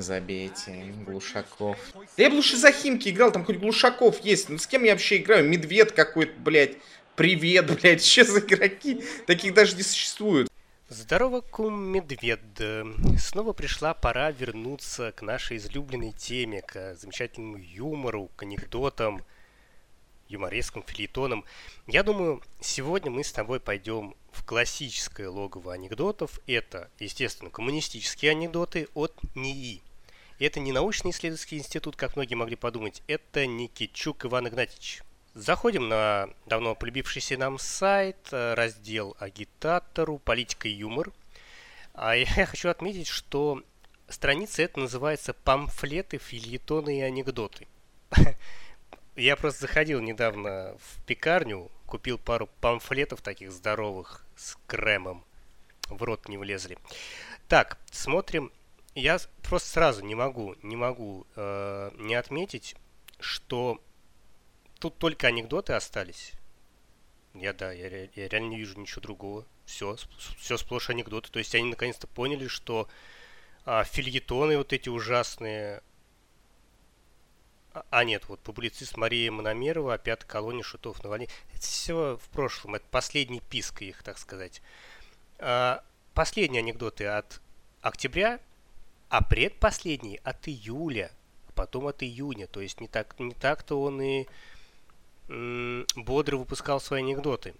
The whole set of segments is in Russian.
Забейте, Глушаков. Я бы лучше за Химки играл, там хоть Глушаков есть. Ну с кем я вообще играю? Медведь какой-то, блядь. Привет, блядь, что за игроки? Таких даже не существует. Здорово, кум Медвед. Снова пришла пора вернуться к нашей излюбленной теме, к замечательному юмору, к анекдотам, юмореским филитонам. Я думаю, сегодня мы с тобой пойдем в классическое логово анекдотов. Это, естественно, коммунистические анекдоты от НИИ. Это не научно-исследовательский институт, как многие могли подумать, это Никитчук Иван Игнатьевич. Заходим на давно полюбившийся нам сайт, э, раздел агитатору, политика и юмор. А я хочу отметить, что страница эта называется «Памфлеты, фильетоны и анекдоты». Я просто заходил недавно в пекарню, купил пару памфлетов таких здоровых с кремом. В рот не влезли. Так, смотрим. Я просто сразу не могу, не могу э, не отметить, что тут только анекдоты остались. Я да, я, я реально не вижу ничего другого. Все, все сплошь анекдоты. То есть они наконец-то поняли, что а, фильетоны вот эти ужасные а, а нет, вот публицист Мария Мономерова о пятой колонии шутов на войне. Это все в прошлом, это последний писк их, так сказать. А, последние анекдоты от октября, а предпоследний от июля, а потом от июня. То есть не так не так-то он и м- бодро выпускал свои анекдоты.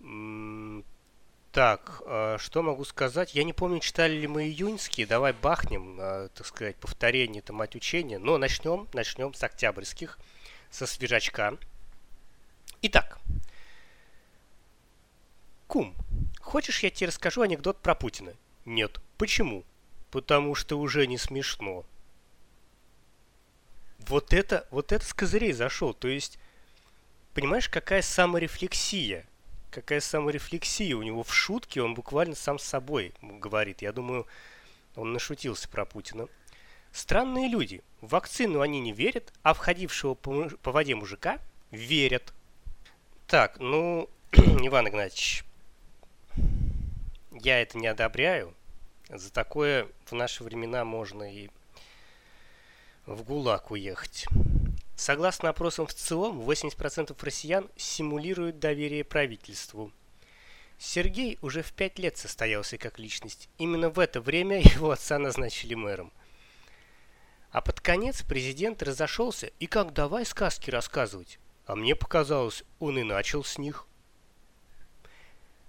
М- так, э, что могу сказать? Я не помню, читали ли мы июньские. Давай бахнем, э, так сказать, повторение это мать учения. Но начнем, начнем с октябрьских, со свежачка. Итак, Кум, хочешь я тебе расскажу анекдот про Путина? Нет. Почему? Потому что уже не смешно. Вот это, вот это с козырей зашел. То есть, понимаешь, какая саморефлексия – какая саморефлексия у него в шутке, он буквально сам с собой говорит. Я думаю, он нашутился про Путина. Странные люди. В вакцину они не верят, а входившего по, по воде мужика верят. Так, ну, Иван Игнатьевич, я это не одобряю. За такое в наши времена можно и в ГУЛАГ уехать. Согласно опросам в ЦИОМ, 80% россиян симулируют доверие правительству. Сергей уже в пять лет состоялся как личность. Именно в это время его отца назначили мэром. А под конец президент разошелся и как давай сказки рассказывать. А мне показалось, он и начал с них.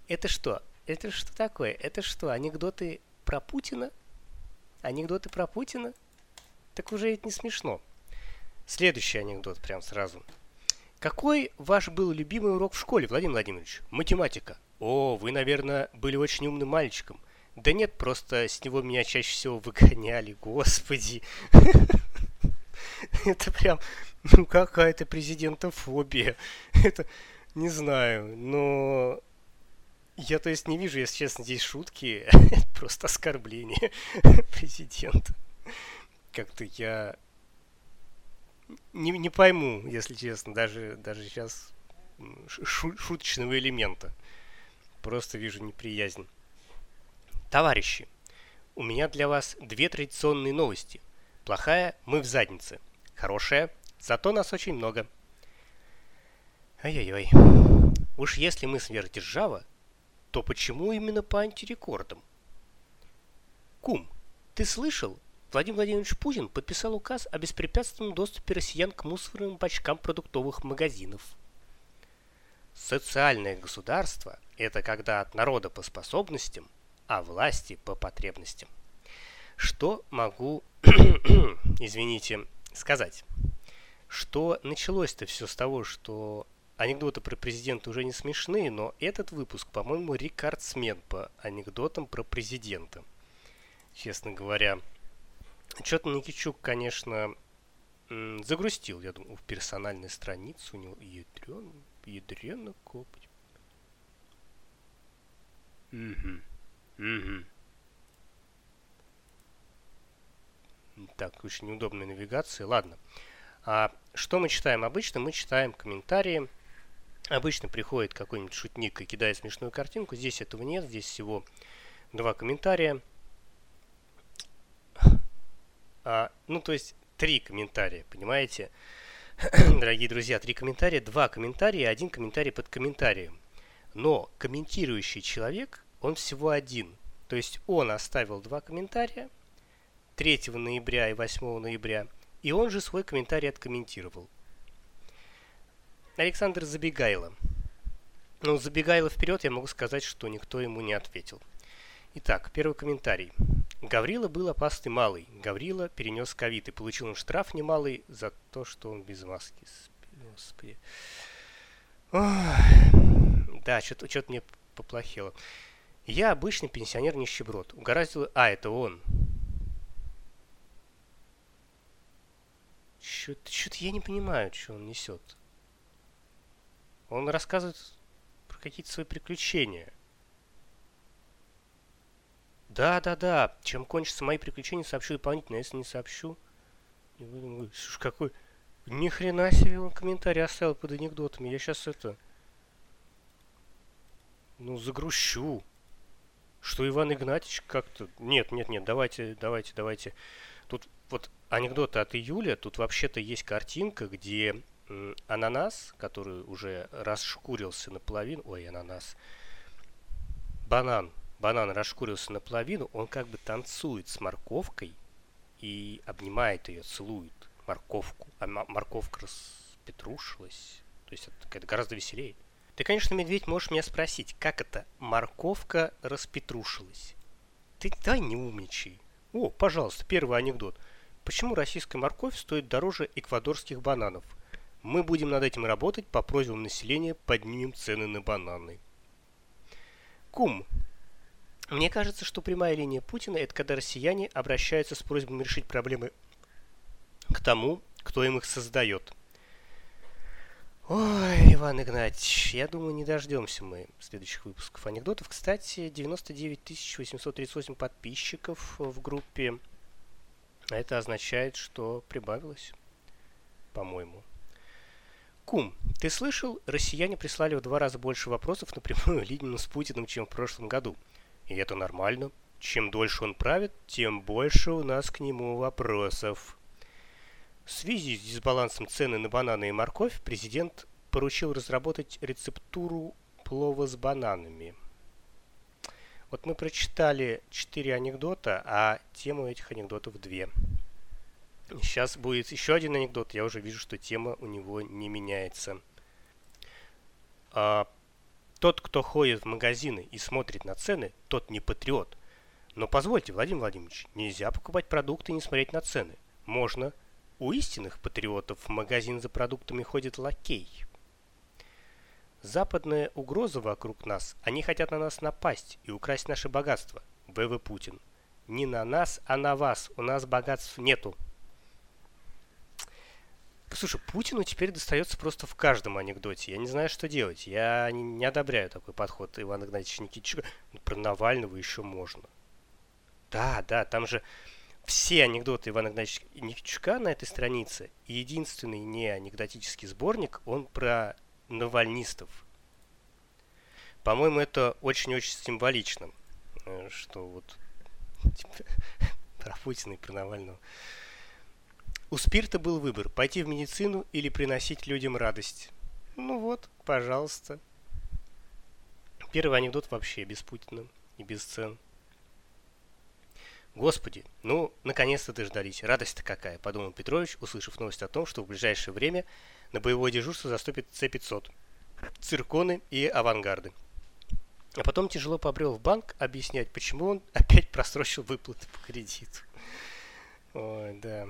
Это что? Это что такое? Это что, анекдоты про Путина? Анекдоты про Путина? Так уже это не смешно. Следующий анекдот прям сразу. Какой ваш был любимый урок в школе, Владимир Владимирович? Математика. О, вы, наверное, были очень умным мальчиком. Да нет, просто с него меня чаще всего выгоняли, господи. Это прям, ну какая-то президентофобия. Это, не знаю, но... Я, то есть, не вижу, если честно, здесь шутки. Это просто оскорбление президента. Как-то я не, не пойму, если честно, даже, даже сейчас шу шуточного элемента. Просто вижу неприязнь. Товарищи, у меня для вас две традиционные новости. Плохая – мы в заднице. Хорошая – зато нас очень много. Ай-яй-яй. Уж если мы сверхдержава, то почему именно по антирекордам? Кум, ты слышал, Владимир Владимирович Путин подписал указ о беспрепятственном доступе россиян к мусорным бачкам продуктовых магазинов. Социальное государство – это когда от народа по способностям, а власти по потребностям. Что могу, извините, сказать? Что началось-то все с того, что анекдоты про президента уже не смешные, но этот выпуск, по-моему, рекордсмен по анекдотам про президента. Честно говоря, что-то Никичук, конечно, загрустил, я думаю, в персональной странице у него ядрен, ядрено копать. Угу. Угу. Так, очень неудобная навигация. Ладно. А что мы читаем обычно? Мы читаем комментарии. Обычно приходит какой-нибудь шутник и кидает смешную картинку. Здесь этого нет. Здесь всего два комментария. Ну, то есть три комментария, понимаете? Дорогие друзья, три комментария, два комментария, один комментарий под комментарием. Но комментирующий человек, он всего один. То есть он оставил два комментария 3 ноября и 8 ноября, и он же свой комментарий откомментировал. Александр Забегайло. Ну, Забегайло вперед, я могу сказать, что никто ему не ответил. Итак, первый комментарий. Гаврила был опасный малый. Гаврила перенес ковид и получил он штраф немалый за то, что он без маски. Господи. Да, что-то что мне поплохело. Я обычный пенсионер-нищеброд. Угораздило... А, это он. Что-то я не понимаю, что он несет. Он рассказывает про какие-то свои приключения. Да, да, да. Чем кончатся мои приключения, сообщу дополнительно. А если не сообщу... Слушай, какой... Ни хрена себе он комментарий оставил под анекдотами. Я сейчас это... Ну, загрущу. Что Иван Игнатьевич как-то... Нет, нет, нет, давайте, давайте, давайте. Тут вот анекдоты от июля. Тут вообще-то есть картинка, где ананас, который уже расшкурился наполовину... Ой, ананас. Банан банан расшкурился наполовину, он как бы танцует с морковкой и обнимает ее, целует морковку. А морковка распетрушилась. То есть это гораздо веселее. Ты, конечно, медведь, можешь меня спросить, как это морковка распетрушилась? Ты давай не умничай. О, пожалуйста, первый анекдот. Почему российская морковь стоит дороже эквадорских бананов? Мы будем над этим работать, по просьбам населения поднимем цены на бананы. Кум, мне кажется, что прямая линия Путина – это когда россияне обращаются с просьбами решить проблемы к тому, кто им их создает. Ой, Иван Игнатьевич, я думаю, не дождемся мы следующих выпусков анекдотов. Кстати, 99 838 подписчиков в группе. Это означает, что прибавилось, по-моему. Кум, ты слышал, россияне прислали в два раза больше вопросов на прямую линию с Путиным, чем в прошлом году. И это нормально. Чем дольше он правит, тем больше у нас к нему вопросов. В связи с дисбалансом цены на бананы и морковь президент поручил разработать рецептуру плова с бананами. Вот мы прочитали четыре анекдота, а тему этих анекдотов Сейчас будет еще один анекдот, я уже вижу, что тема у него не меняется. А, тот, кто ходит в магазины и смотрит на цены, тот не патриот. Но позвольте, Владимир Владимирович, нельзя покупать продукты и не смотреть на цены. Можно. У истинных патриотов в магазин за продуктами ходит лакей. Западная угроза вокруг нас. Они хотят на нас напасть и украсть наше богатство. В.В. Путин. Не на нас, а на вас. У нас богатств нету. Слушай, Путину теперь достается просто в каждом анекдоте. Я не знаю, что делать. Я не, одобряю такой подход Ивана Игнатьевича Никитича. Про Навального еще можно. Да, да, там же все анекдоты Ивана Игнатьевича Никитичука на этой странице. И единственный не анекдотический сборник, он про навальнистов. По-моему, это очень-очень символично, э, что вот типа, про Путина и про Навального. У Спирта был выбор – пойти в медицину или приносить людям радость. Ну вот, пожалуйста. Первый анекдот вообще без Путина и без цен. Господи, ну, наконец-то дождались. Радость-то какая, подумал Петрович, услышав новость о том, что в ближайшее время на боевое дежурство заступит С-500, цирконы и авангарды. А потом тяжело побрел в банк объяснять, почему он опять просрочил выплаты по кредиту. Ой, да.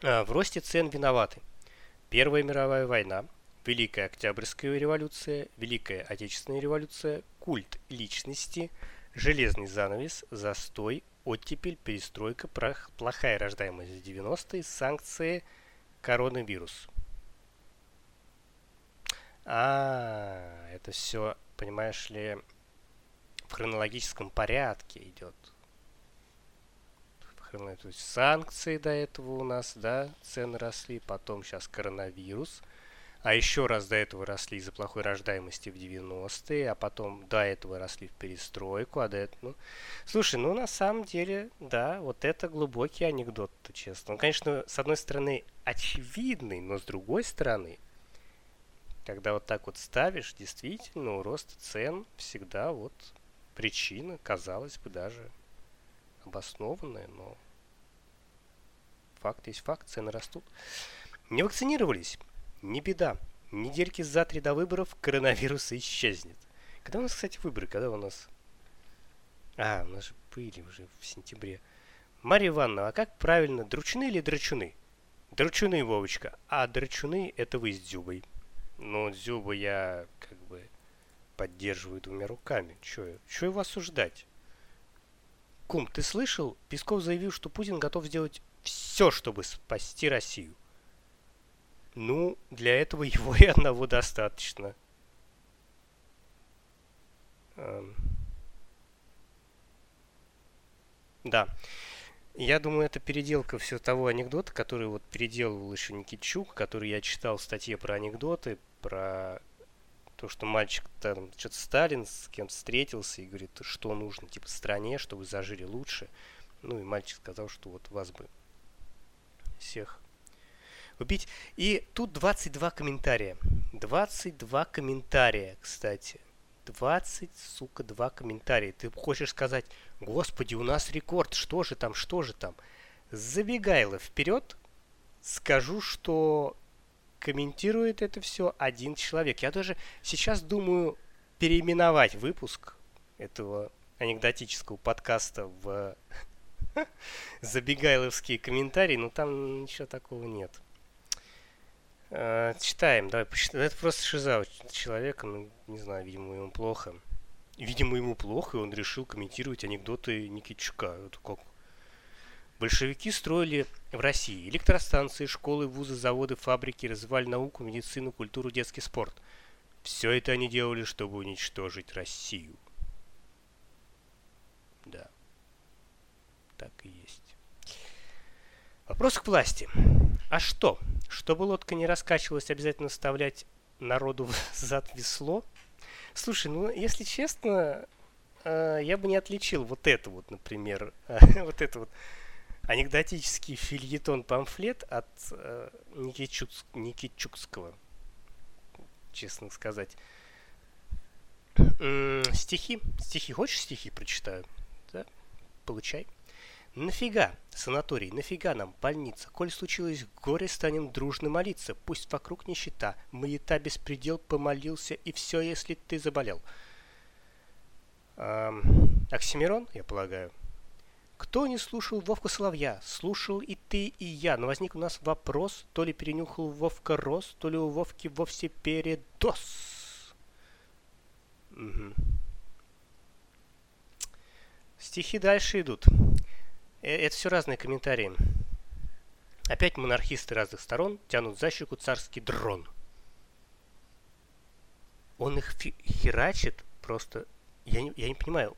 А, в росте цен виноваты Первая мировая война, Великая Октябрьская революция, Великая Отечественная революция, культ личности, железный занавес, застой, оттепель, перестройка, плохая рождаемость в 90-е, санкции, коронавирус. А, это все, понимаешь ли, в хронологическом порядке идет хрена. То есть санкции до этого у нас, да, цены росли, потом сейчас коронавирус. а еще раз до этого росли из-за плохой рождаемости в 90-е, а потом до этого росли в перестройку, а до этого... Ну, слушай, ну на самом деле, да, вот это глубокий анекдот, честно. Он, конечно, с одной стороны очевидный, но с другой стороны, когда вот так вот ставишь, действительно, у роста цен всегда вот причина, казалось бы, даже обоснованная, но факт есть факт, цены растут. Не вакцинировались? Не беда. Недельки за три до выборов коронавирус исчезнет. Когда у нас, кстати, выборы? Когда у нас... А, у нас же были уже в сентябре. Марья Ивановна, а как правильно, дручуны или драчуны? Драчуны, Вовочка. А драчуны это вы с Дзюбой. Но Дзюба я как бы поддерживаю двумя руками. Чё, чё его осуждать? Кум, ты слышал? Песков заявил, что Путин готов сделать все, чтобы спасти Россию. Ну, для этого его и одного достаточно. Эм. Да. Я думаю, это переделка все того анекдота, который вот переделывал еще Никитчук, который я читал в статье про анекдоты, про то, что мальчик там что-то Сталин с кем-то встретился и говорит, что нужно типа стране, чтобы зажили лучше. Ну и мальчик сказал, что вот вас бы всех убить. И тут 22 комментария. 22 комментария, кстати. 20, сука, 2 комментария. Ты хочешь сказать, господи, у нас рекорд, что же там, что же там? Забегайло вперед, скажу, что комментирует это все один человек. Я даже сейчас думаю переименовать выпуск этого анекдотического подкаста в забегайловские комментарии, но там ничего такого нет. Э, читаем, давай почитаем. Это просто шиза у человека, ну, не знаю, видимо, ему плохо. Видимо, ему плохо, и он решил комментировать анекдоты Никитчука. Это как? Большевики строили в России электростанции, школы, вузы, заводы, фабрики, развивали науку, медицину, культуру, детский спорт. Все это они делали, чтобы уничтожить Россию. Да. Так и есть. Вопрос к власти. А что? Чтобы лодка не раскачивалась, обязательно вставлять народу в зад весло? Слушай, ну, если честно, э, я бы не отличил вот это вот, например, вот это вот анекдотический фильетон-памфлет от э, Никитчук, Никитчукского, честно сказать. стихи. Стихи. Хочешь стихи прочитаю? Да? Получай. Нафига, санаторий, нафига нам больница? Коль случилось горе, станем дружно молиться. Пусть вокруг нищета, маята беспредел, помолился, и все, если ты заболел. Эм, Оксимирон, я полагаю. Кто не слушал Вовка Соловья? Слушал и ты, и я. Но возник у нас вопрос, то ли перенюхал Вовка Рос, то ли у Вовки вовсе передос. Угу. Стихи дальше идут. Э, это все разные комментарии. Опять монархисты разных сторон тянут за щеку царский дрон. Он их херачит просто... Я не, я не понимаю,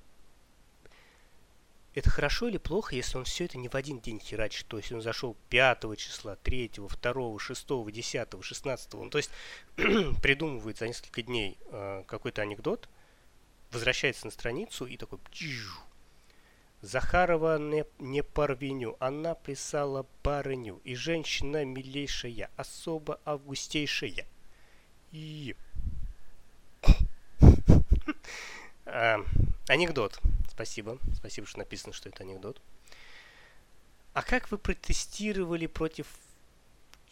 это хорошо или плохо, если он все это не в один день херачит? То есть он зашел 5 числа, 3, 2, 6, 10, 16. Ну, то есть придумывает за несколько дней э, какой-то анекдот, возвращается на страницу и такой Захарова не, не порвеню, она писала барыню, и женщина милейшая, особо августейшая. И... а, анекдот. Спасибо. Спасибо, что написано, что это анекдот. А как вы протестировали против...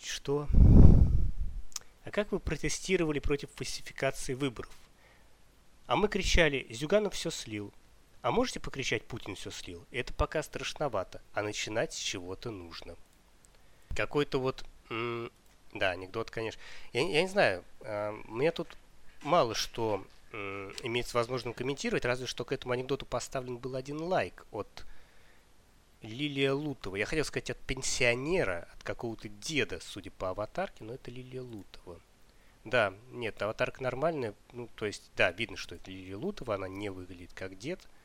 Что? А как вы протестировали против фальсификации выборов? А мы кричали, Зюганов все слил. А можете покричать «Путин все слил»? Это пока страшновато, а начинать с чего-то нужно. Какой-то вот... Да, анекдот, конечно. Я, я не знаю, э, мне тут мало что имеется возможность комментировать, разве что к этому анекдоту поставлен был один лайк от Лилия Лутова. Я хотел сказать от пенсионера, от какого-то деда, судя по аватарке, но это Лилия Лутова. Да, нет, аватарка нормальная, ну, то есть, да, видно, что это Лилия Лутова, она не выглядит как дед –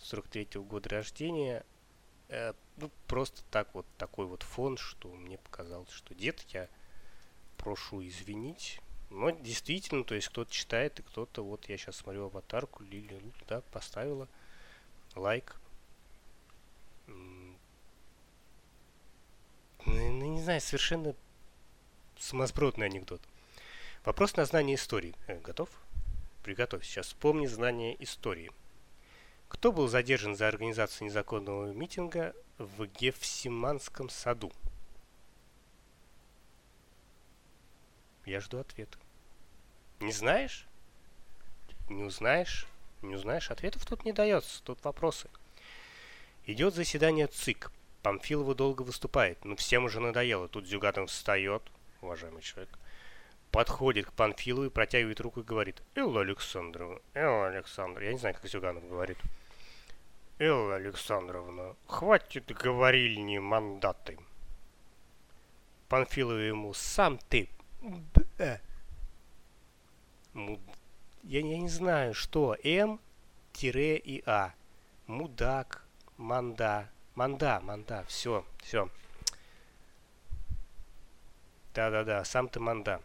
43-го года рождения. Э, ну, просто так вот, такой вот фон, что мне показалось, что дед, я прошу извинить, Но действительно, то есть кто-то читает, и кто-то, вот я сейчас смотрю аватарку, Лили, да, поставила лайк. Ну, не знаю, совершенно сумасбродный анекдот. Вопрос на знание истории. Э, готов? Приготовь. Сейчас вспомни знание истории. Кто был задержан за организацию незаконного митинга в Гефсиманском саду? Я жду ответа. Не знаешь? Не узнаешь? Не узнаешь? Ответов тут не дается, тут вопросы. Идет заседание ЦИК. Памфилова долго выступает, но всем уже надоело. Тут Зюгатов встает, уважаемый человек, подходит к Панфилову протягивает руку и говорит «Элла Александровна, Элла Александровна». Я не знаю, как Зюганов говорит. «Элла Александровна, хватит говорильни мандаты». Панфилова ему «Сам ты. Я, я не знаю, что М и А. Мудак, манда, манда, манда, все, все. Да-да-да, сам ты манда.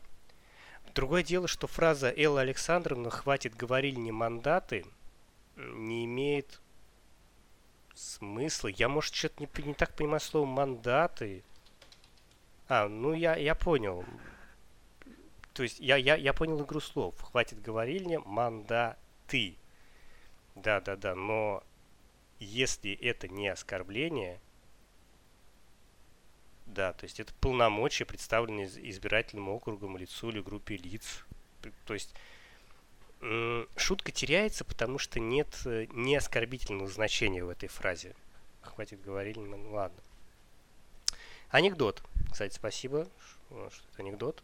Другое дело, что фраза Элла Александровна «хватит говорили не мандаты» не имеет смысла. Я, может, что-то не, не так понимаю слово «мандаты». А, ну я, я понял. То есть я, я, я понял игру слов. Хватит говорильня, мандаты. Да-да-да, но если это не оскорбление, да, то есть это полномочия, представленные избирательным округом, лицу или группе лиц. То есть шутка теряется, потому что нет э, неоскорбительного значения в этой фразе. Хватит говорить, ну ладно. Анекдот. Кстати, спасибо, что это анекдот.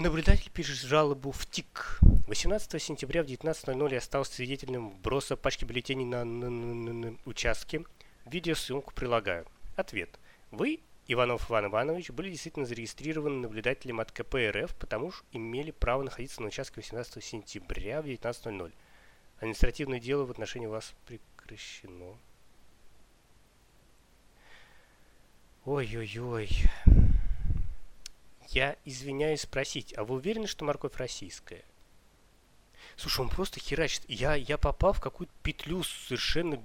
Наблюдатель пишет жалобу в ТИК. 18 сентября в 19.00 я стал свидетелем броса пачки бюллетеней на, на, на, на участке. Видеосъемку прилагаю. Ответ. Вы, Иванов Иван Иванович, были действительно зарегистрированы наблюдателем от КПРФ, потому что имели право находиться на участке 18 сентября в 19.00. Административное дело в отношении вас прекращено. Ой-ой-ой. Я извиняюсь спросить, а вы уверены, что морковь российская? Слушай, он просто херачит. Я, я попал в какую-то петлю совершенно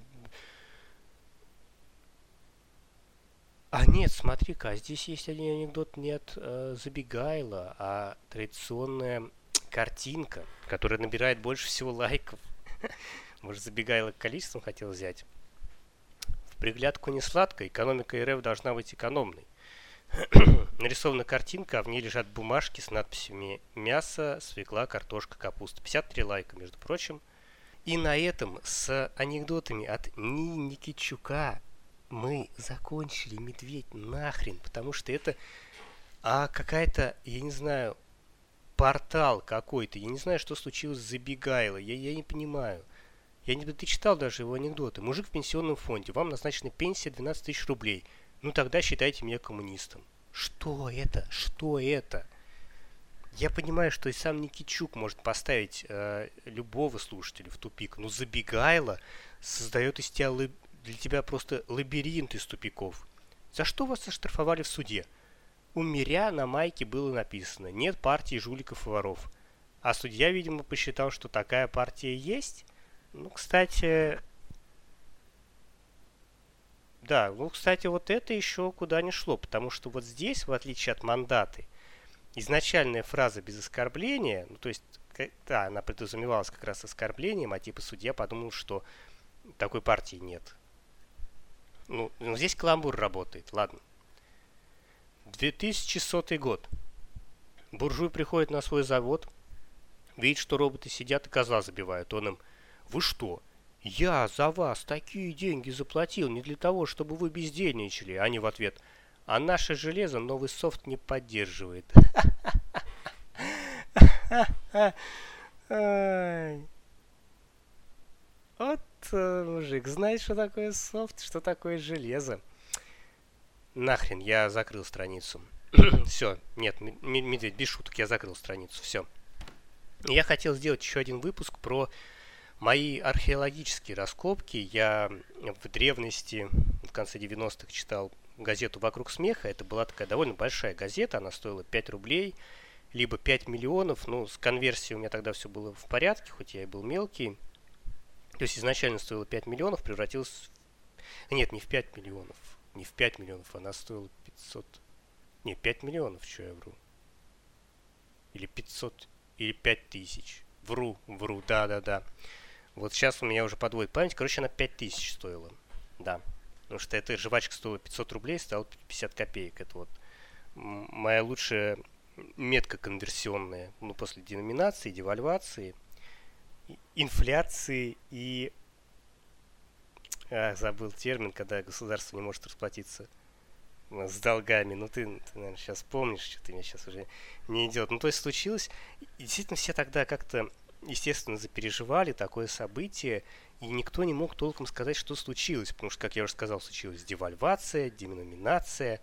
А нет, смотри-ка, здесь есть один анекдот не от э, Забегайла, а традиционная картинка, которая набирает больше всего лайков. Может, Забегайло количеством хотел взять? В приглядку не сладко, экономика РФ должна быть экономной. Нарисована картинка, а в ней лежат бумажки с надписями «Мясо, свекла, картошка, капуста». 53 лайка, между прочим. И на этом с анекдотами от Ни Никитчука мы закончили медведь нахрен, потому что это а какая-то, я не знаю, портал какой-то. Я не знаю, что случилось с Забегайло. Я, я не понимаю. Я не ты читал даже его анекдоты. Мужик в пенсионном фонде. Вам назначена пенсия 12 тысяч рублей. Ну тогда считайте меня коммунистом. Что это? Что это? Я понимаю, что и сам Никичук может поставить э, любого слушателя в тупик. Но Забегайло создает из тебя для тебя просто лабиринт из тупиков. За что вас оштрафовали в суде? У Миря на майке было написано «Нет партии жуликов и воров». А судья, видимо, посчитал, что такая партия есть. Ну, кстати... Да, ну, кстати, вот это еще куда не шло, потому что вот здесь, в отличие от мандаты, изначальная фраза без оскорбления, ну, то есть, да, она предусмевалась как раз оскорблением, а типа судья подумал, что такой партии нет. Ну, ну, здесь каламбур работает, ладно. 2100 год. Буржуй приходит на свой завод, видит, что роботы сидят и козла забивают. Он им, вы что, я за вас такие деньги заплатил не для того, чтобы вы бездельничали. Они в ответ, а наше железо новый софт не поддерживает. Вот э, мужик знает, что такое софт, что такое железо. Нахрен, я закрыл страницу. все, нет, медведь, без шуток, я закрыл страницу, все. Я хотел сделать еще один выпуск про мои археологические раскопки. Я в древности, в конце 90-х, читал газету «Вокруг смеха». Это была такая довольно большая газета, она стоила 5 рублей. либо 5 миллионов, ну, с конверсией у меня тогда все было в порядке, хоть я и был мелкий. То есть изначально стоило 5 миллионов, превратилось... В... Нет, не в 5 миллионов. Не в 5 миллионов, она стоила 500... Не, 5 миллионов, что я вру. Или 500, или 5 тысяч. Вру, вру, да-да-да. Вот сейчас у меня уже подводит память. Короче, она 5 тысяч стоила. Да. Потому что эта жвачка стоила 500 рублей, стала 50 копеек. Это вот моя лучшая метка конверсионная. Ну, после деноминации, девальвации, инфляции и... А, забыл термин, когда государство не может расплатиться с долгами. Ну, ты, ты, наверное, сейчас помнишь, что ты мне сейчас уже не идет. Ну, то есть случилось, и действительно все тогда как-то, естественно, запереживали такое событие, и никто не мог толком сказать, что случилось, потому что, как я уже сказал, случилась девальвация, деноминация,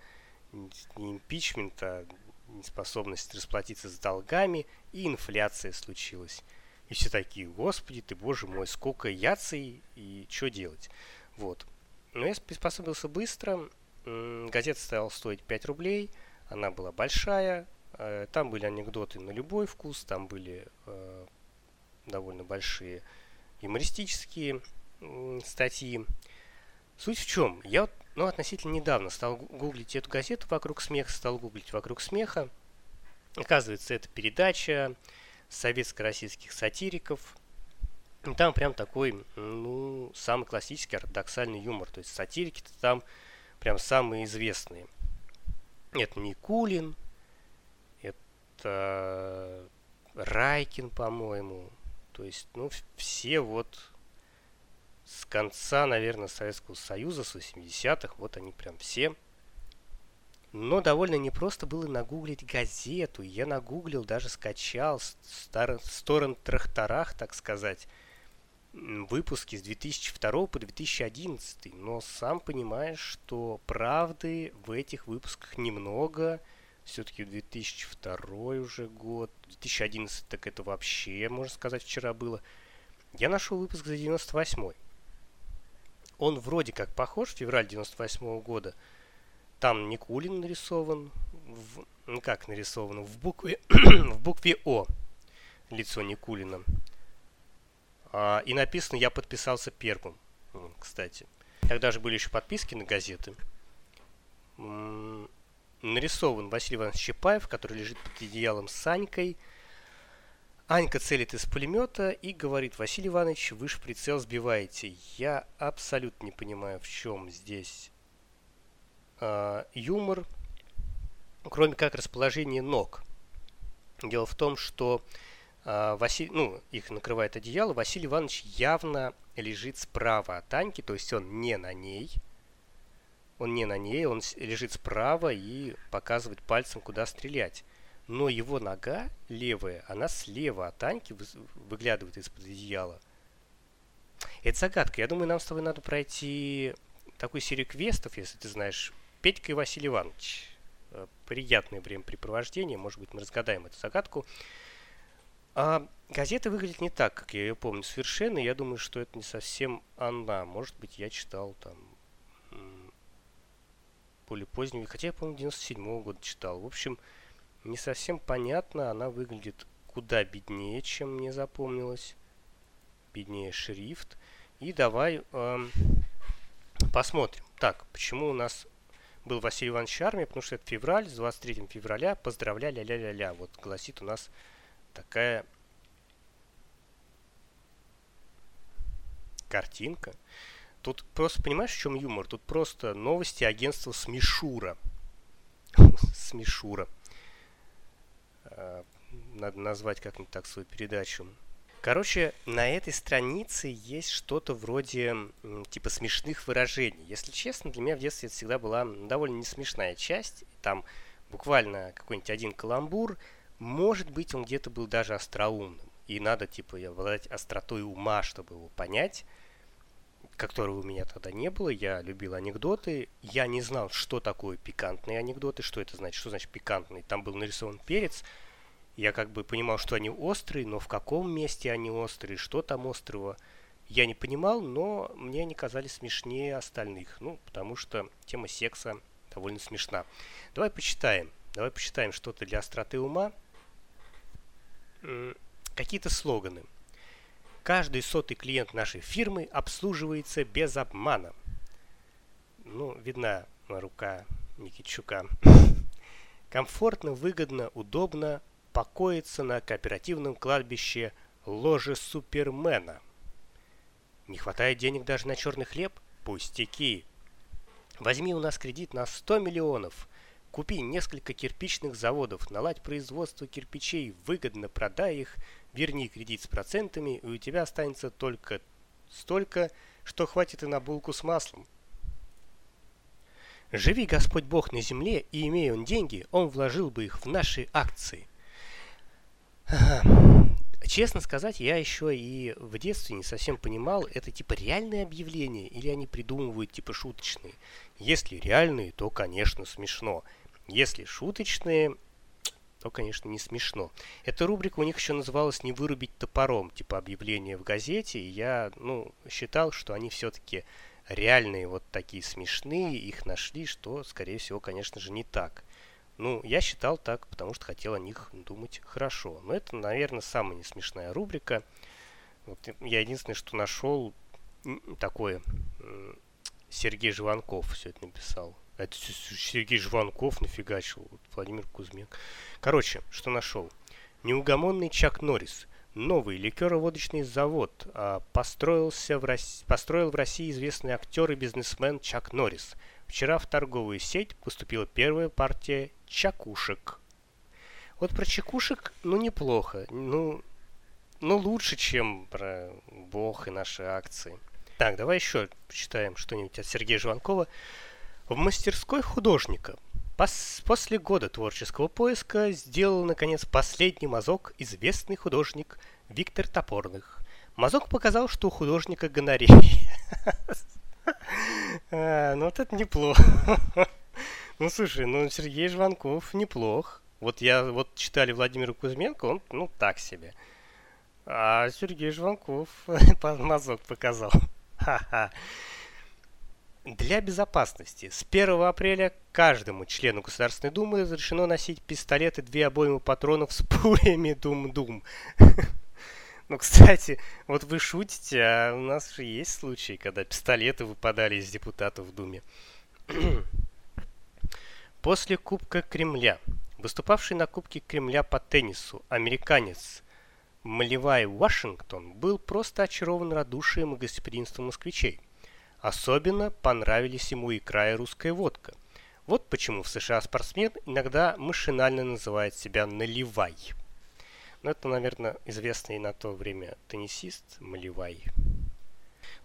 не импичмент, а неспособность расплатиться с долгами, и инфляция случилась. И все такие, господи ты, боже мой, сколько яций, и что делать? Вот. Но я приспособился быстро, газета стала стоить 5 рублей, она была большая, э, там были анекдоты на любой вкус, там были э, довольно большие юмористические статьи. Суть в чем? Я ну, относительно недавно стал гуглить эту газету «Вокруг смеха», стал гуглить «Вокруг смеха». Оказывается, это передача советско-российских сатириков. И там прям такой, ну, самый классический ортодоксальный юмор. То есть сатирики-то там прям самые известные. Это Никулин, это Райкин, по-моему. То есть, ну, все вот с конца, наверное, Советского Союза, с 80-х, вот они прям все. Но довольно непросто было нагуглить газету. Я нагуглил, даже скачал в сторону трахтарах, так сказать, выпуски с 2002 по 2011, но сам понимаешь, что правды в этих выпусках немного. Все-таки 2002 уже год, 2011 так это вообще, можно сказать, вчера было. Я нашел выпуск за 98 Он вроде как похож, февраль 98 -го года. Там Никулин нарисован, в, ну как нарисован, в букве, в букве О лицо Никулина. А, и написано «Я подписался первым», кстати. Тогда же были еще подписки на газеты. Нарисован Василий Иванович Чапаев, который лежит под одеялом с Санькой. Анька целит из пулемета и говорит, Василий Иванович, вы же прицел сбиваете. Я абсолютно не понимаю, в чем здесь э, юмор, кроме как расположение ног. Дело в том, что а, Василий, ну, их накрывает одеяло, Василий Иванович явно лежит справа от Таньки, то есть он не на ней. Он не на ней, он лежит справа и показывает пальцем, куда стрелять. Но его нога левая, она слева от Таньки выглядывает из-под одеяла. Это загадка. Я думаю, нам с тобой надо пройти такую серию квестов, если ты знаешь. Петька и Василий Иванович. Э, приятное времяпрепровождение. Может быть, мы разгадаем эту загадку. А газета выглядит не так, как я ее помню совершенно. Я думаю, что это не совсем она. Может быть, я читал там более позднего. Хотя я, помню, 97 -го года читал. В общем, не совсем понятно. Она выглядит куда беднее, чем мне запомнилось. Беднее шрифт. И давай эм, посмотрим. Так, почему у нас был Василий Иванович армия? Потому что это февраль, с 23 февраля. Поздравляю, ля-ля-ля-ля. Вот гласит у нас такая картинка. Тут просто, понимаешь, в чем юмор? Тут просто новости агентства Смешура. Смешура. А, надо назвать как-нибудь так свою передачу. Короче, на этой странице есть что-то вроде типа смешных выражений. Если честно, для меня в детстве это всегда была довольно не смешная часть. Там буквально какой-нибудь один каламбур, может быть, он где-то был даже остроумным. И надо, типа, обладать остротой ума, чтобы его понять, которого у меня тогда не было. Я любил анекдоты. Я не знал, что такое пикантные анекдоты, что это значит, что значит пикантный. Там был нарисован перец. Я как бы понимал, что они острые, но в каком месте они острые, что там острого, я не понимал, но мне они казались смешнее остальных. Ну, потому что тема секса довольно смешна. Давай почитаем. Давай почитаем что-то для остроты ума. какие-то слоганы. Каждый сотый клиент нашей фирмы обслуживается без обмана. Ну, видна рука Никитчука. Комфортно, выгодно, удобно покоиться на кооперативном кладбище ложе Супермена. Не хватает денег даже на черный хлеб? Пустяки. Возьми у нас кредит на 100 миллионов. Купи несколько кирпичных заводов, наладь производство кирпичей, выгодно продай их, верни кредит с процентами, и у тебя останется только столько, что хватит и на булку с маслом. Живи Господь Бог на земле, и имея он деньги, он вложил бы их в наши акции. Честно сказать, я еще и в детстве не совсем понимал, это типа реальные объявления или они придумывают типа шуточные. Если реальные, то, конечно, смешно. Если шуточные, то, конечно, не смешно. Эта рубрика у них еще называлась «Не вырубить топором», типа объявления в газете, и я, ну, считал, что они все-таки реальные вот такие смешные, их нашли, что, скорее всего, конечно же, не так. Ну, я считал так, потому что хотел о них думать хорошо. Но это, наверное, самая не смешная рубрика. Вот я единственное, что нашел такое. Сергей Живанков все это написал. Это Сергей Живанков нафигачил. Владимир Кузьмин. Короче, что нашел? Неугомонный Чак Норрис новый ликероводочный завод а, построился в Рос... построил в России известный актер и бизнесмен Чак Норрис. Вчера в торговую сеть поступила первая партия чакушек. Вот про чакушек, ну, неплохо. Ну, ну, лучше, чем про Бог и наши акции. Так, давай еще почитаем что-нибудь от Сергея Жванкова. В мастерской художника Пос после года творческого поиска сделал, наконец, последний мазок известный художник Виктор Топорных. Мазок показал, что у художника гонорея. А, ну вот это неплохо. Ну слушай, ну Сергей Жванков неплох. Вот я вот читали Владимира Кузьменко, он ну так себе. А Сергей Жванков мазок показал. Ха-ха. Для безопасности с 1 апреля каждому члену Государственной Думы разрешено носить пистолеты две обоймы патронов с пулями Дум-Дум. Ну, кстати, вот вы шутите, а у нас же есть случаи, когда пистолеты выпадали из депутатов в Думе. После Кубка Кремля, выступавший на Кубке Кремля по теннису, американец Маливай Вашингтон был просто очарован радушием и гостеприимством москвичей – Особенно понравились ему икра и русская водка. Вот почему в США спортсмен иногда машинально называет себя «наливай». Но это, наверное, известный на то время теннисист Маливай.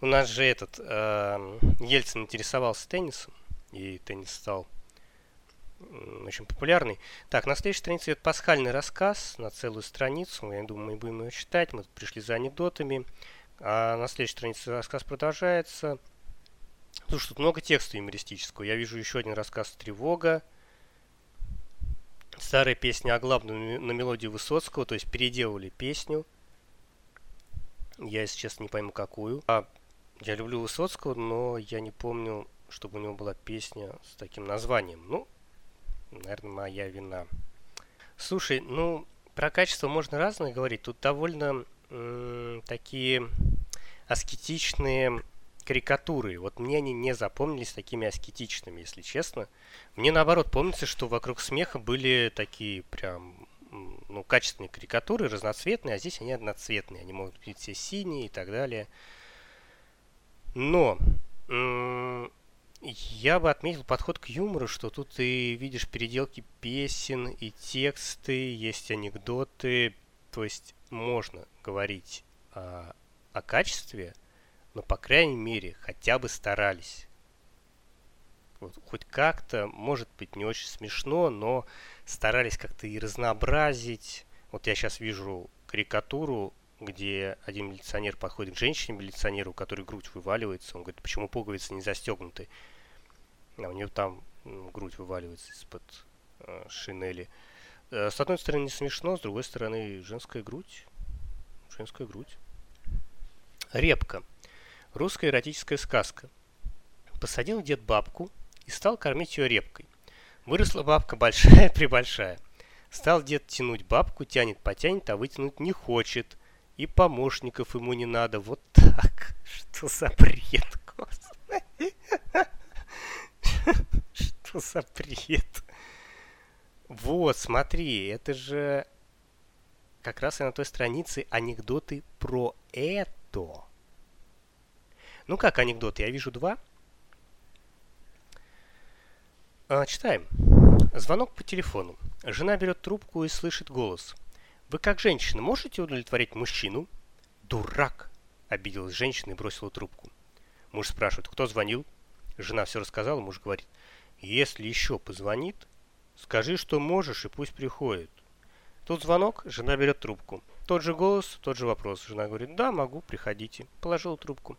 У нас же этот э, Ельцин интересовался теннисом, и теннис стал очень популярный. Так, на следующей странице идет пасхальный рассказ на целую страницу. Я думаю, мы будем его читать. Мы пришли за анекдотами. А на следующей странице рассказ продолжается. Слушай, тут много текста юмористического. Я вижу еще один рассказ «Тревога». Старая песня главном на мелодию Высоцкого, то есть переделали песню. Я, если честно, не пойму какую. А, я люблю Высоцкого, но я не помню, чтобы у него была песня с таким названием. Ну, наверное, моя вина. Слушай, ну, про качество можно разное говорить. Тут довольно м- такие аскетичные карикатуры. Вот мне они не запомнились такими аскетичными, если честно. Мне наоборот помнится, что вокруг смеха были такие прям ну, качественные карикатуры, разноцветные, а здесь они одноцветные. Они могут быть все синие и так далее. Но я бы отметил подход к юмору, что тут ты видишь переделки песен и тексты, есть анекдоты. То есть можно говорить о, о качестве – но, по крайней мере, хотя бы старались. Вот, хоть как-то, может быть, не очень смешно, но старались как-то и разнообразить. Вот я сейчас вижу карикатуру, где один милиционер подходит к женщине-милиционеру, у которой грудь вываливается. Он говорит, почему пуговицы не застегнуты? А у нее там ну, грудь вываливается из-под э, шинели. Э, с одной стороны не смешно, с другой стороны женская грудь. Женская грудь. Репка. Русская эротическая сказка. Посадил дед бабку и стал кормить ее репкой. Выросла бабка большая-пребольшая. Стал дед тянуть бабку, тянет, потянет, а вытянуть не хочет. И помощников ему не надо. Вот так. Что за бред, господи. Что за бред? Вот, смотри, это же как раз и на той странице анекдоты про это. Ну как анекдоты? Я вижу два. А, читаем. Звонок по телефону. Жена берет трубку и слышит голос. «Вы как женщина можете удовлетворить мужчину?» «Дурак!» – обиделась женщина и бросила трубку. Муж спрашивает, кто звонил? Жена все рассказала, муж говорит, если еще позвонит, скажи, что можешь, и пусть приходит. Тут звонок, жена берет трубку. Тот же голос, тот же вопрос. Жена говорит, да, могу, приходите. Положила трубку.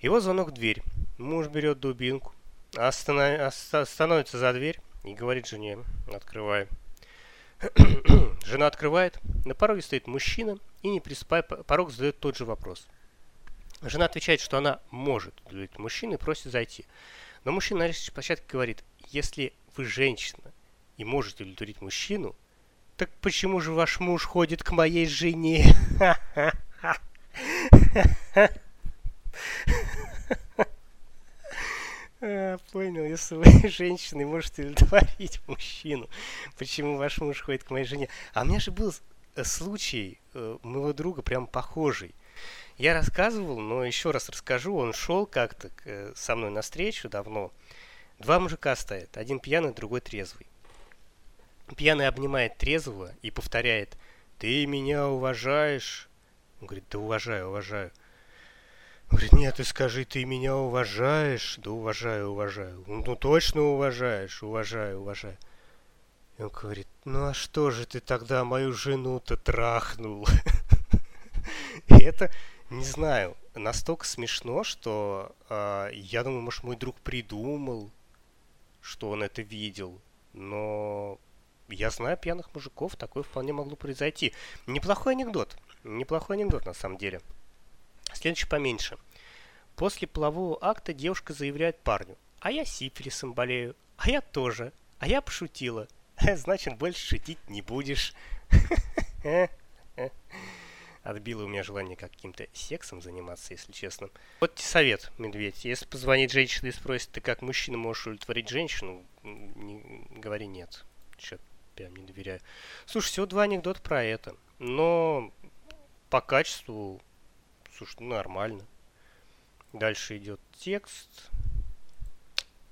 Его звонок в дверь. Муж берет дубинку, останов... становится за дверь и говорит жене, открывай. Жена открывает, на пороге стоит мужчина и не приспай, порог задает тот же вопрос. Жена отвечает, что она может удовлетворить мужчину и просит зайти. Но мужчина на лестничной площадке говорит, если вы женщина и можете удовлетворить мужчину, так почему же ваш муж ходит к моей жене? А, понял, если вы женщина и можете удовлетворить мужчину, почему ваш муж ходит к моей жене? А у меня же был э, случай э, моего друга прям похожий. Я рассказывал, но еще раз расскажу. Он шел как-то э, со мной навстречу давно. Два мужика стоят, один пьяный, другой трезвый. Пьяный обнимает трезвого и повторяет «Ты меня уважаешь?» Он говорит «Да уважаю, уважаю». Говорит, нет, ты скажи, ты меня уважаешь? Да уважаю, уважаю. Ну, ну точно уважаешь, уважаю, уважаю. И он говорит, ну а что же ты тогда мою жену-то трахнул? И это, не знаю, настолько смешно, что э, я думаю, может, мой друг придумал, что он это видел. Но я знаю пьяных мужиков, такое вполне могло произойти. Неплохой анекдот. Неплохой анекдот, на самом деле. Следующий поменьше. После полового акта девушка заявляет парню. А я сифилисом болею. А я тоже. А я пошутила. Значит, больше шутить не будешь. Отбило у меня желание каким-то сексом заниматься, если честно. Вот совет, медведь. Если позвонит женщина и спросит, ты как мужчина можешь удовлетворить женщину, не, говори нет. Че-то прям не доверяю. Слушай, всего два анекдота про это. Но по качеству Слушай, ну нормально. Дальше идет текст.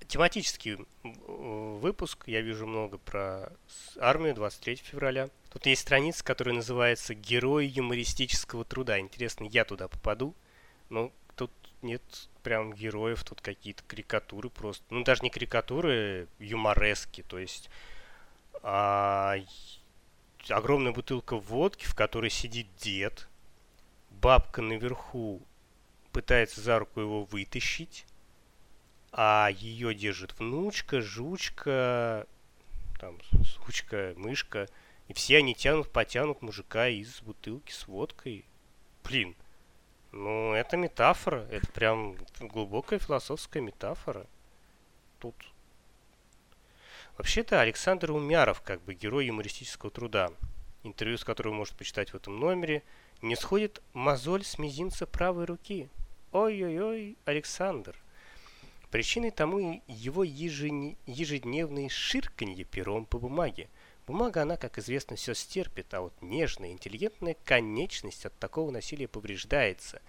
Тематический выпуск. Я вижу много про армию 23 февраля. Тут есть страница, которая называется «Герои юмористического труда». Интересно, я туда попаду? Но тут нет прям героев, тут какие-то карикатуры просто. Ну, даже не карикатуры, юморески. То есть а, огромная бутылка водки, в которой сидит дед, бабка наверху пытается за руку его вытащить, а ее держит внучка, жучка, там, сучка, мышка, и все они тянут, потянут мужика из бутылки с водкой. Блин, ну это метафора, это прям глубокая философская метафора. Тут Вообще-то Александр Умяров, как бы герой юмористического труда, интервью с которым можете почитать в этом номере – не сходит мозоль с мизинца правой руки. Ой-ой-ой, Александр. Причиной тому его ежедневные ширканье пером по бумаге. Бумага, она, как известно, все стерпит, а вот нежная, интеллигентная конечность от такого насилия повреждается.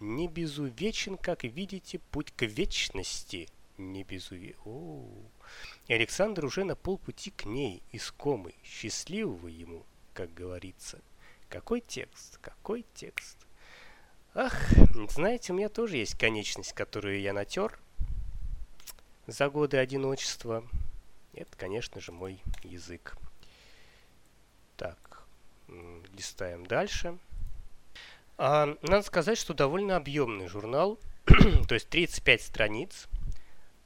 Не безувечен, как видите, путь к вечности. Не безуве... О, И Александр уже на полпути к ней, искомый, счастливого ему, как говорится. Какой текст? Какой текст? Ах, знаете, у меня тоже есть конечность, которую я натер за годы одиночества. Это, конечно же, мой язык. Так, листаем дальше. А, надо сказать, что довольно объемный журнал, то есть 35 страниц,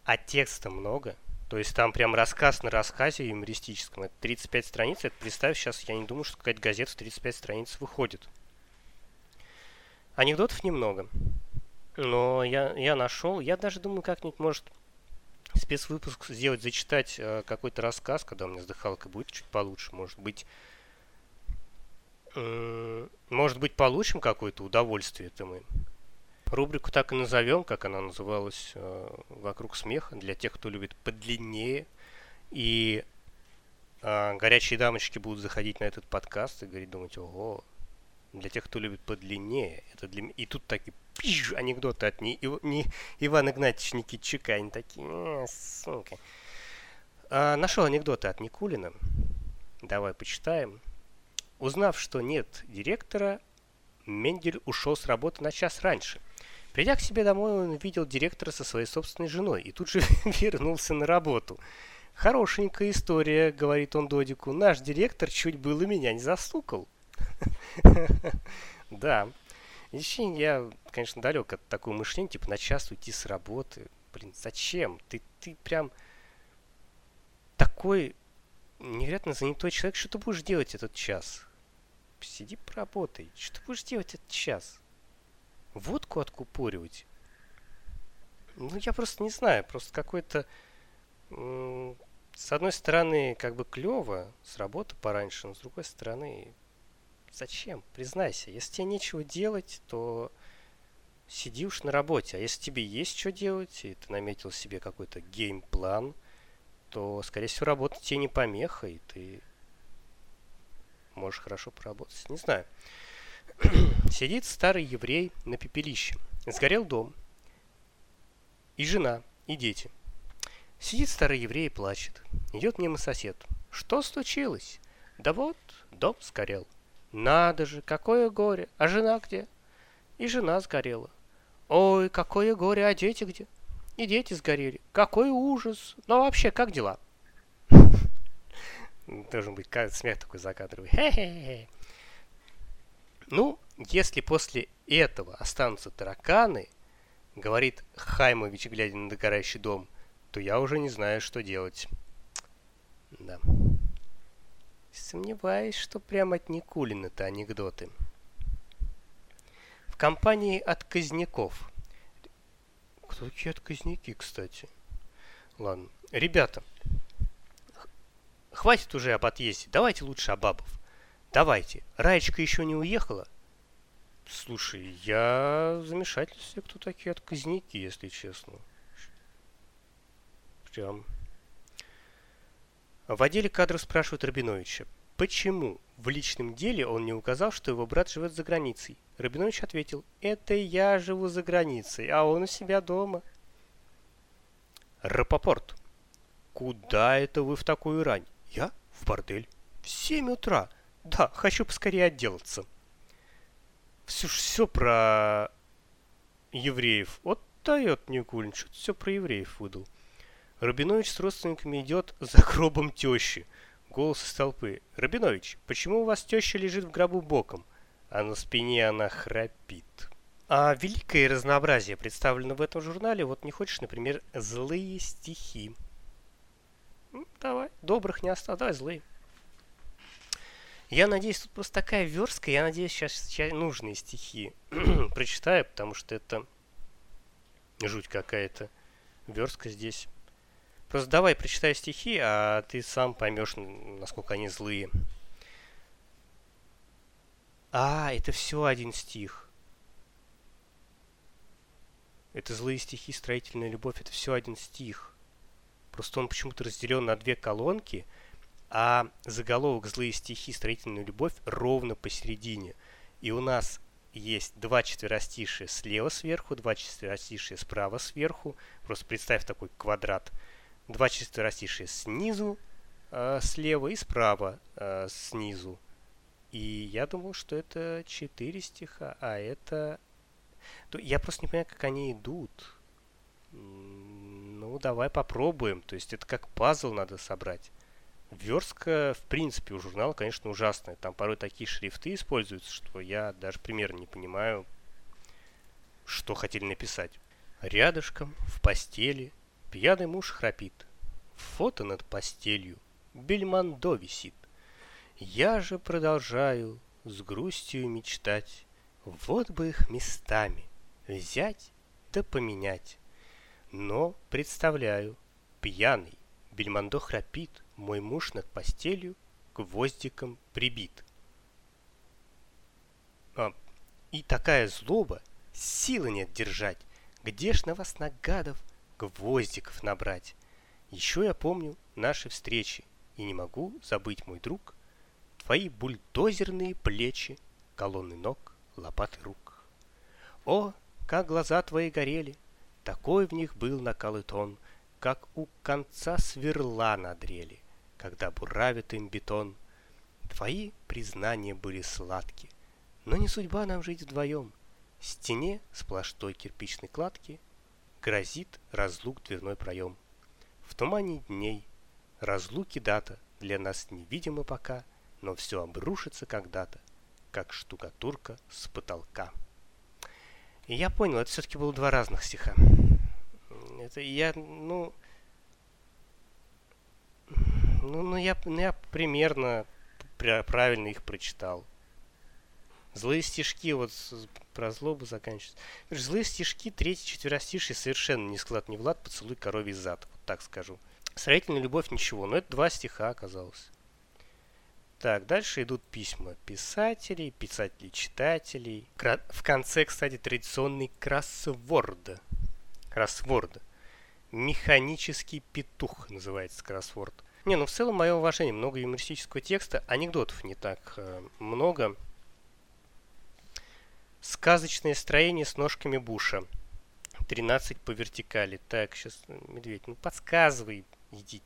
а текста много – то есть там прям рассказ на рассказе юмористическом. Это 35 страниц. Это представь, сейчас я не думаю, что какая-то газета в 35 страниц выходит. Анекдотов немного. Но я, я нашел, я даже думаю, как-нибудь, может, спецвыпуск сделать, зачитать э, какой-то рассказ, когда у меня с будет чуть получше, может быть, э, может быть, получим какое-то удовольствие это мы. Рубрику так и назовем, как она называлась э, «Вокруг смеха», для тех, кто любит подлиннее. И э, горячие дамочки будут заходить на этот подкаст и говорить, думать, ого, для тех, кто любит подлиннее, это для И тут такие пиш, анекдоты от не, не Ивана Игнатьевича Никитчука, они такие, э, сука. А, нашел анекдоты от Никулина. Давай почитаем. Узнав, что нет директора, Мендель ушел с работы на час раньше. Придя к себе домой, он увидел директора со своей собственной женой и тут же вернулся на работу. «Хорошенькая история», — говорит он Додику. «Наш директор чуть было меня не застукал». Да. Еще я, конечно, далек от такого мышления, типа на час уйти с работы. Блин, зачем? Ты, ты прям такой невероятно занятой человек. Что ты будешь делать этот час? Сиди поработай. Что ты будешь делать этот час? Водку откупоривать? Ну, я просто не знаю. Просто какой-то... С одной стороны, как бы клево, с работы пораньше, но с другой стороны, Зачем? Признайся. Если тебе нечего делать, то сиди уж на работе. А если тебе есть что делать, и ты наметил себе какой-то геймплан, то, скорее всего, работа тебе не помеха, и ты можешь хорошо поработать. Не знаю. Сидит старый еврей на пепелище. Сгорел дом. И жена, и дети. Сидит старый еврей и плачет. Идет мимо сосед. Что случилось? Да вот, дом сгорел. Надо же, какое горе! А жена где? И жена сгорела. Ой, какое горе, а дети где? И дети сгорели. Какой ужас! Ну вообще, как дела? Должен быть смех такой закадровый. Хе-хе-хе. Ну, если после этого останутся тараканы, говорит Хаймович, глядя на догорающий дом, то я уже не знаю, что делать. Да. Сомневаюсь, что прямо от Никулина-то анекдоты. В компании отказников. Кто такие отказники, кстати? Ладно. Ребята, хватит уже об отъезде. Давайте лучше о бабов. Давайте. Раечка еще не уехала? Слушай, я в замешательстве, кто такие отказники, если честно. Прям в отделе кадров спрашивают Рабиновича, почему в личном деле он не указал, что его брат живет за границей. Рабинович ответил, это я живу за границей, а он у себя дома. Рапопорт, куда это вы в такую рань? Я в бордель. В семь утра. Да, хочу поскорее отделаться. Все, все про евреев. Вот дает Никулин, что-то все про евреев выдал. Рабинович с родственниками идет за гробом тещи. Голос из толпы. «Рабинович, почему у вас теща лежит в гробу боком?» А на спине она храпит. А великое разнообразие представлено в этом журнале. Вот не хочешь, например, злые стихи. Давай, добрых не осталось, давай злые. Я надеюсь, тут просто такая верстка, я надеюсь, сейчас, сейчас нужные стихи прочитаю, потому что это жуть какая-то. Верстка здесь. Просто давай прочитай стихи, а ты сам поймешь, насколько они злые. А, это все один стих. Это злые стихи, строительная любовь, это все один стих. Просто он почему-то разделен на две колонки, а заголовок «Злые стихи, строительная любовь» ровно посередине. И у нас есть два четверостишия слева сверху, два четверостишия справа сверху. Просто представь такой квадрат – два четверостишия снизу э, слева и справа э, снизу. И я думал, что это четыре стиха, а это... Я просто не понимаю, как они идут. Ну, давай попробуем. То есть это как пазл надо собрать. Верстка, в принципе, у журнала, конечно, ужасная. Там порой такие шрифты используются, что я даже примерно не понимаю, что хотели написать. Рядышком, в постели, Пьяный муж храпит. Фото над постелью. Бельмондо висит. Я же продолжаю с грустью мечтать. Вот бы их местами взять да поменять. Но представляю, пьяный, Бельмондо храпит, мой муж над постелью гвоздиком прибит. А, и такая злоба, силы нет держать, где ж на вас, нагадов, гвоздиков набрать? Еще я помню наши встречи, и не могу забыть, мой друг, твои бульдозерные плечи, колонны ног, лопаты рук. О, как глаза твои горели, такой в них был накал и как у конца сверла на дрели, когда буравит им бетон. Твои признания были сладки, но не судьба нам жить вдвоем. Стене сплошь той кирпичной кладки грозит разлук дверной проем. В тумане дней разлуки дата для нас невидима пока, но все обрушится когда-то, как штукатурка с потолка. И я понял, это все-таки было два разных стиха. Это я, ну... Ну, ну я, ну, я примерно правильно их прочитал. Злые стишки, вот про злобу заканчиваются. Злые стишки, третий, четверостиший совершенно не склад, не влад, поцелуй коровий зад, вот так скажу. Строительная любовь ничего, но это два стиха оказалось. Так, дальше идут письма писателей, писателей-читателей. В конце, кстати, традиционный кроссворд. Кроссворд. Механический петух называется кроссворд. Не, ну в целом мое уважение, много юмористического текста, анекдотов не так э, много. Сказочное строение с ножками Буша. 13 по вертикали. Так, сейчас, медведь, ну подсказывай, идите.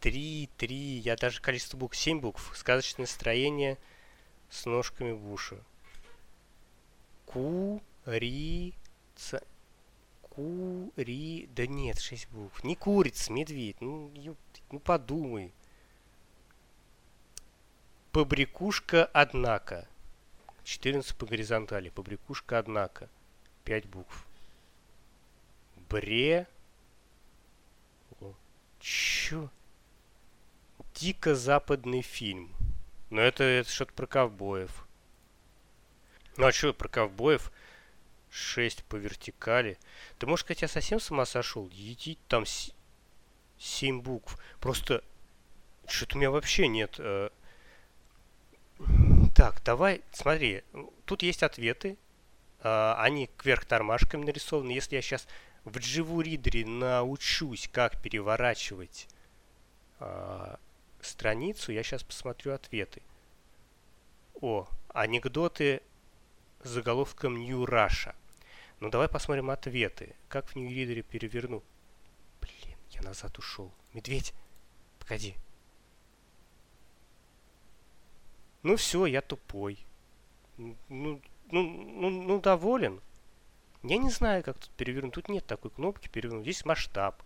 3, 3, я даже количество букв, 7 букв. Сказочное строение с ножками Буша. Ку, ри, ца, ку, ри, да нет, 6 букв. Не курица, медведь, ну, ё, ну подумай. Побрякушка, однако. 14 по горизонтали. Побрякушка, однако. 5 букв. Бре. Чё? дико западный фильм. Но это, это что-то про ковбоев. Ну а что про ковбоев? 6 по вертикали. Ты можешь сказать, я совсем с ума сошел? Едить там 7 букв. Просто что-то у меня вообще нет. Э. Так, давай, смотри. Тут есть ответы. А, они кверх тормашками нарисованы. Если я сейчас в Дживу Ридере научусь, как переворачивать а, страницу, я сейчас посмотрю ответы. О, анекдоты с заголовком New Russia. Ну давай посмотрим ответы. Как в Reader переверну? Блин, я назад ушел. Медведь, погоди. Ну все, я тупой. Ну, ну, ну, ну доволен. Я не знаю, как тут перевернуть. Тут нет такой кнопки перевернуть. Здесь масштаб.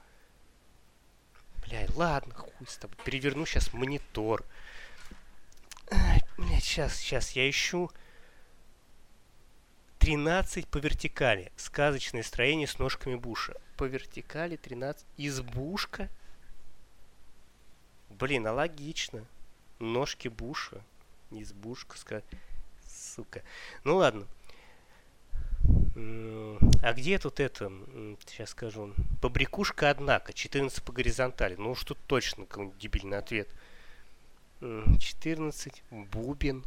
Блядь, ладно, хуй с тобой. Переверну сейчас монитор. Блядь, сейчас, сейчас я ищу. 13 по вертикали. Сказочное строение с ножками Буша. По вертикали 13. Избушка? Блин, а логично. Ножки Буша. Избушка, ска... сука. Ну ладно. А где тут это? Сейчас скажу. Побрякушка, однако. 14 по горизонтали. Ну тут точно какой-нибудь дебильный ответ. 14. Бубен.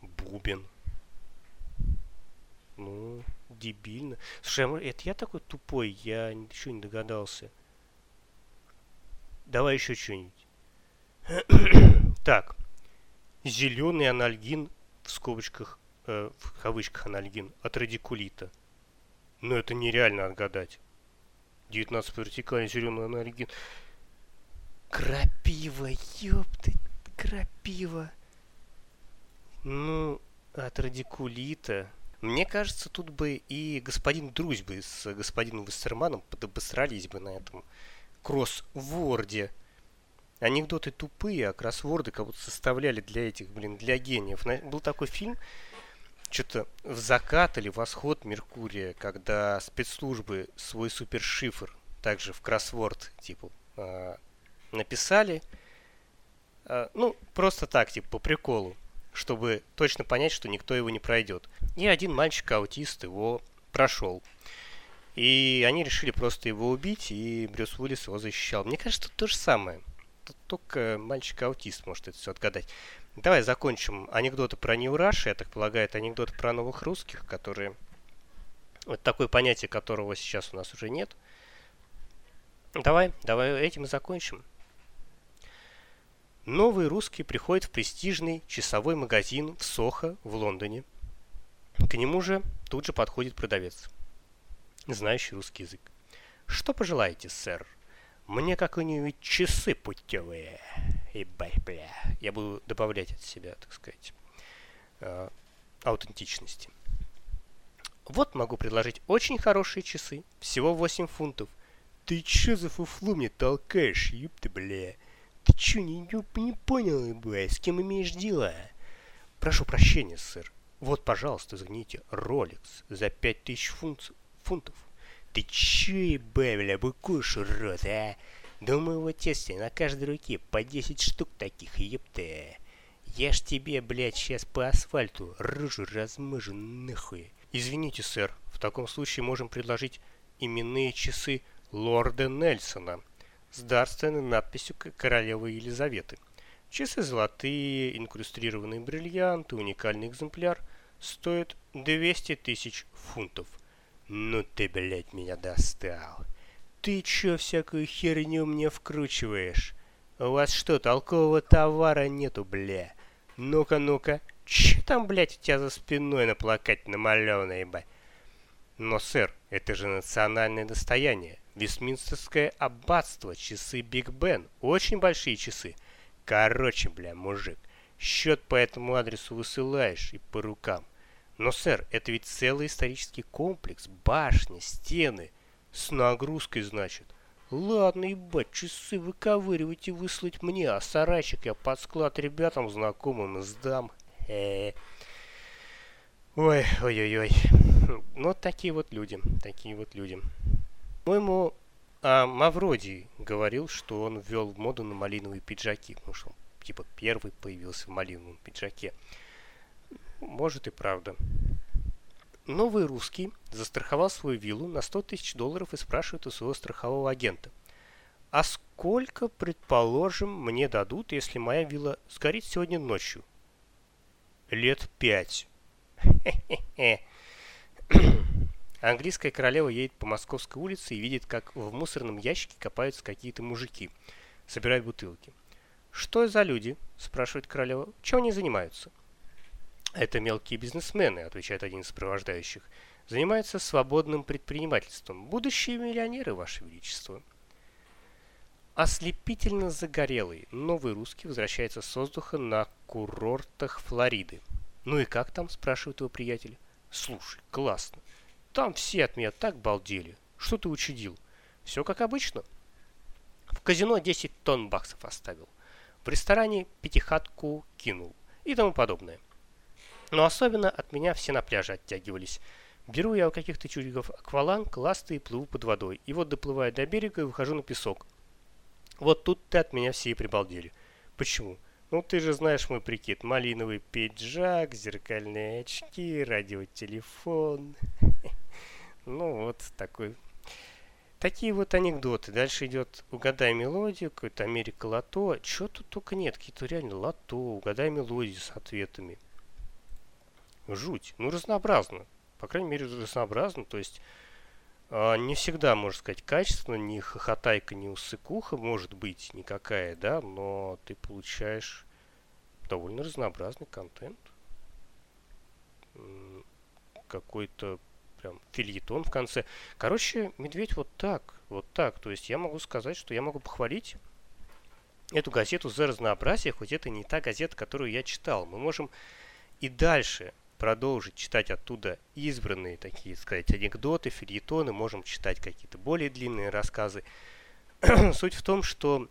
Бубен. Ну, дебильно. Слушай, а это я такой тупой? Я еще не догадался. Давай еще что-нибудь. так. Зеленый анальгин в скобочках э, в кавычках анальгин, от радикулита. Но это нереально отгадать. 19 вертикальный зеленый анальгин. Крапива, ёпты, крапива. Ну, от радикулита. Мне кажется, тут бы и господин Друзьбы с господином Вассерманом подобосрались бы на этом кроссворде. Анекдоты тупые, а кроссворды будто составляли для этих, блин, для гениев. Был такой фильм что-то в закат или восход Меркурия, когда спецслужбы свой супершифр также в кроссворд типа э, написали, э, ну просто так типа по приколу, чтобы точно понять, что никто его не пройдет. И один мальчик-аутист его прошел. И они решили просто его убить, и Брюс Уиллис его защищал. Мне кажется, тут то же самое. Тут только мальчик-аутист может это все отгадать. Давай закончим анекдоты про Нью Раш, я так полагаю, это анекдоты про новых русских, которые... Вот такое понятие, которого сейчас у нас уже нет. Давай, давай этим и закончим. Новый русский приходит в престижный часовой магазин в Сохо в Лондоне. К нему же тут же подходит продавец, знающий русский язык. «Что пожелаете, сэр? Мне какие-нибудь часы путевые». И бля, я буду добавлять от себя, так сказать, э, аутентичности. Вот могу предложить очень хорошие часы, всего 8 фунтов. Ты чё за фуфлу мне толкаешь, ёпта, бля? Ты чё, не, не, не понял, бля, с кем имеешь дело? Прошу прощения, сэр. Вот, пожалуйста, загните Rolex за 5000 фунт, фунтов. Ты чё, бля, быкуешь, урод, а? Да у моего тестя на каждой руке по 10 штук таких, епта. Я ж тебе, блядь, сейчас по асфальту рыжу размажу нахуй. Извините, сэр, в таком случае можем предложить именные часы лорда Нельсона с дарственной надписью королевы Елизаветы. Часы золотые, инкрустрированные бриллианты, уникальный экземпляр, стоят 200 тысяч фунтов. Ну ты, блядь, меня достал. Ты чё всякую херню мне вкручиваешь? У вас что, толкового товара нету, бля? Ну-ка, ну-ка, чё там, блядь, у тебя за спиной на плакате намалёвано, ебать? Но, сэр, это же национальное достояние. Вестминстерское аббатство, часы Биг Бен. Очень большие часы. Короче, бля, мужик, счет по этому адресу высылаешь и по рукам. Но, сэр, это ведь целый исторический комплекс, башни, стены. С нагрузкой, значит. Ладно, ебать, часы выковыривать и выслать мне, а сарайчик я под склад ребятам знакомым сдам. Э -э. Ой, ой-ой-ой. Ну, такие вот люди, такие вот люди. По-моему, а Мавроди говорил, что он ввел моду на малиновые пиджаки, потому что он, типа, первый появился в малиновом пиджаке. Может и правда. Новый русский застраховал свою виллу на 100 тысяч долларов и спрашивает у своего страхового агента. А сколько, предположим, мне дадут, если моя вилла сгорит сегодня ночью? Лет пять. Английская королева едет по Московской улице и видит, как в мусорном ящике копаются какие-то мужики. Собирают бутылки. «Что за люди?» – спрашивает королева. «Чем они занимаются?» Это мелкие бизнесмены, отвечает один из сопровождающих. Занимаются свободным предпринимательством. Будущие миллионеры, Ваше Величество. Ослепительно загорелый новый русский возвращается с воздуха на курортах Флориды. «Ну и как там?» – спрашивает его приятель. «Слушай, классно. Там все от меня так балдели. Что ты учудил?» «Все как обычно». В казино 10 тонн баксов оставил. В ресторане пятихатку кинул и тому подобное. Но особенно от меня все на пляже оттягивались. Беру я у каких-то чудиков акваланг, ласты и плыву под водой. И вот доплываю до берега и выхожу на песок. Вот тут-то от меня все и прибалдели. Почему? Ну, ты же знаешь мой прикид. Малиновый пиджак, зеркальные очки, радиотелефон. Ну, вот такой. Такие вот анекдоты. Дальше идет «Угадай мелодию», какой-то Америка Лото. Чего тут только нет. Какие-то реально Лото, «Угадай мелодию» с ответами жуть. Ну, разнообразно. По крайней мере, разнообразно. То есть э, не всегда, можно сказать, качественно, ни хохотайка, ни усыкуха может быть никакая, да, но ты получаешь довольно разнообразный контент. Какой-то прям фильетон в конце. Короче, медведь вот так, вот так. То есть я могу сказать, что я могу похвалить эту газету за разнообразие, хоть это не та газета, которую я читал. Мы можем и дальше продолжить читать оттуда избранные такие, сказать, анекдоты, фильетоны, можем читать какие-то более длинные рассказы. Суть в том, что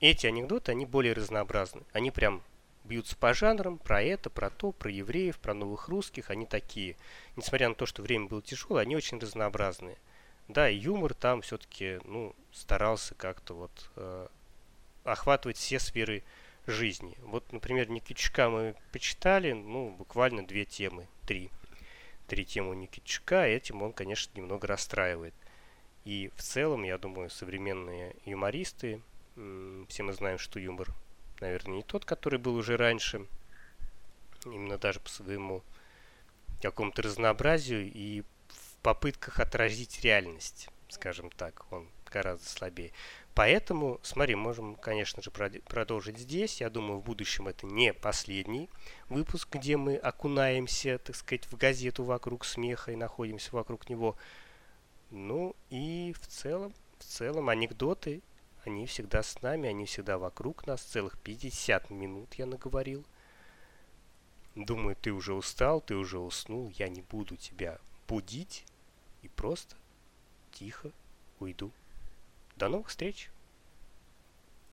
эти анекдоты, они более разнообразны. Они прям бьются по жанрам, про это, про то, про евреев, про новых русских, они такие. Несмотря на то, что время было тяжелое, они очень разнообразные. Да, и юмор там все-таки, ну, старался как-то вот э, охватывать все сферы жизни. Вот, например, Никитичка мы почитали, ну, буквально две темы, три. три тему Никитчука, этим он, конечно, немного расстраивает. И в целом, я думаю, современные юмористы, все мы знаем, что юмор, наверное, не тот, который был уже раньше, именно даже по своему какому-то разнообразию и в попытках отразить реальность, скажем так, он гораздо слабее. Поэтому, смотри, можем, конечно же, продолжить здесь. Я думаю, в будущем это не последний выпуск, где мы окунаемся, так сказать, в газету вокруг смеха и находимся вокруг него. Ну и в целом, в целом анекдоты, они всегда с нами, они всегда вокруг нас. Целых 50 минут я наговорил. Думаю, ты уже устал, ты уже уснул. Я не буду тебя будить и просто тихо уйду. До новых встреч!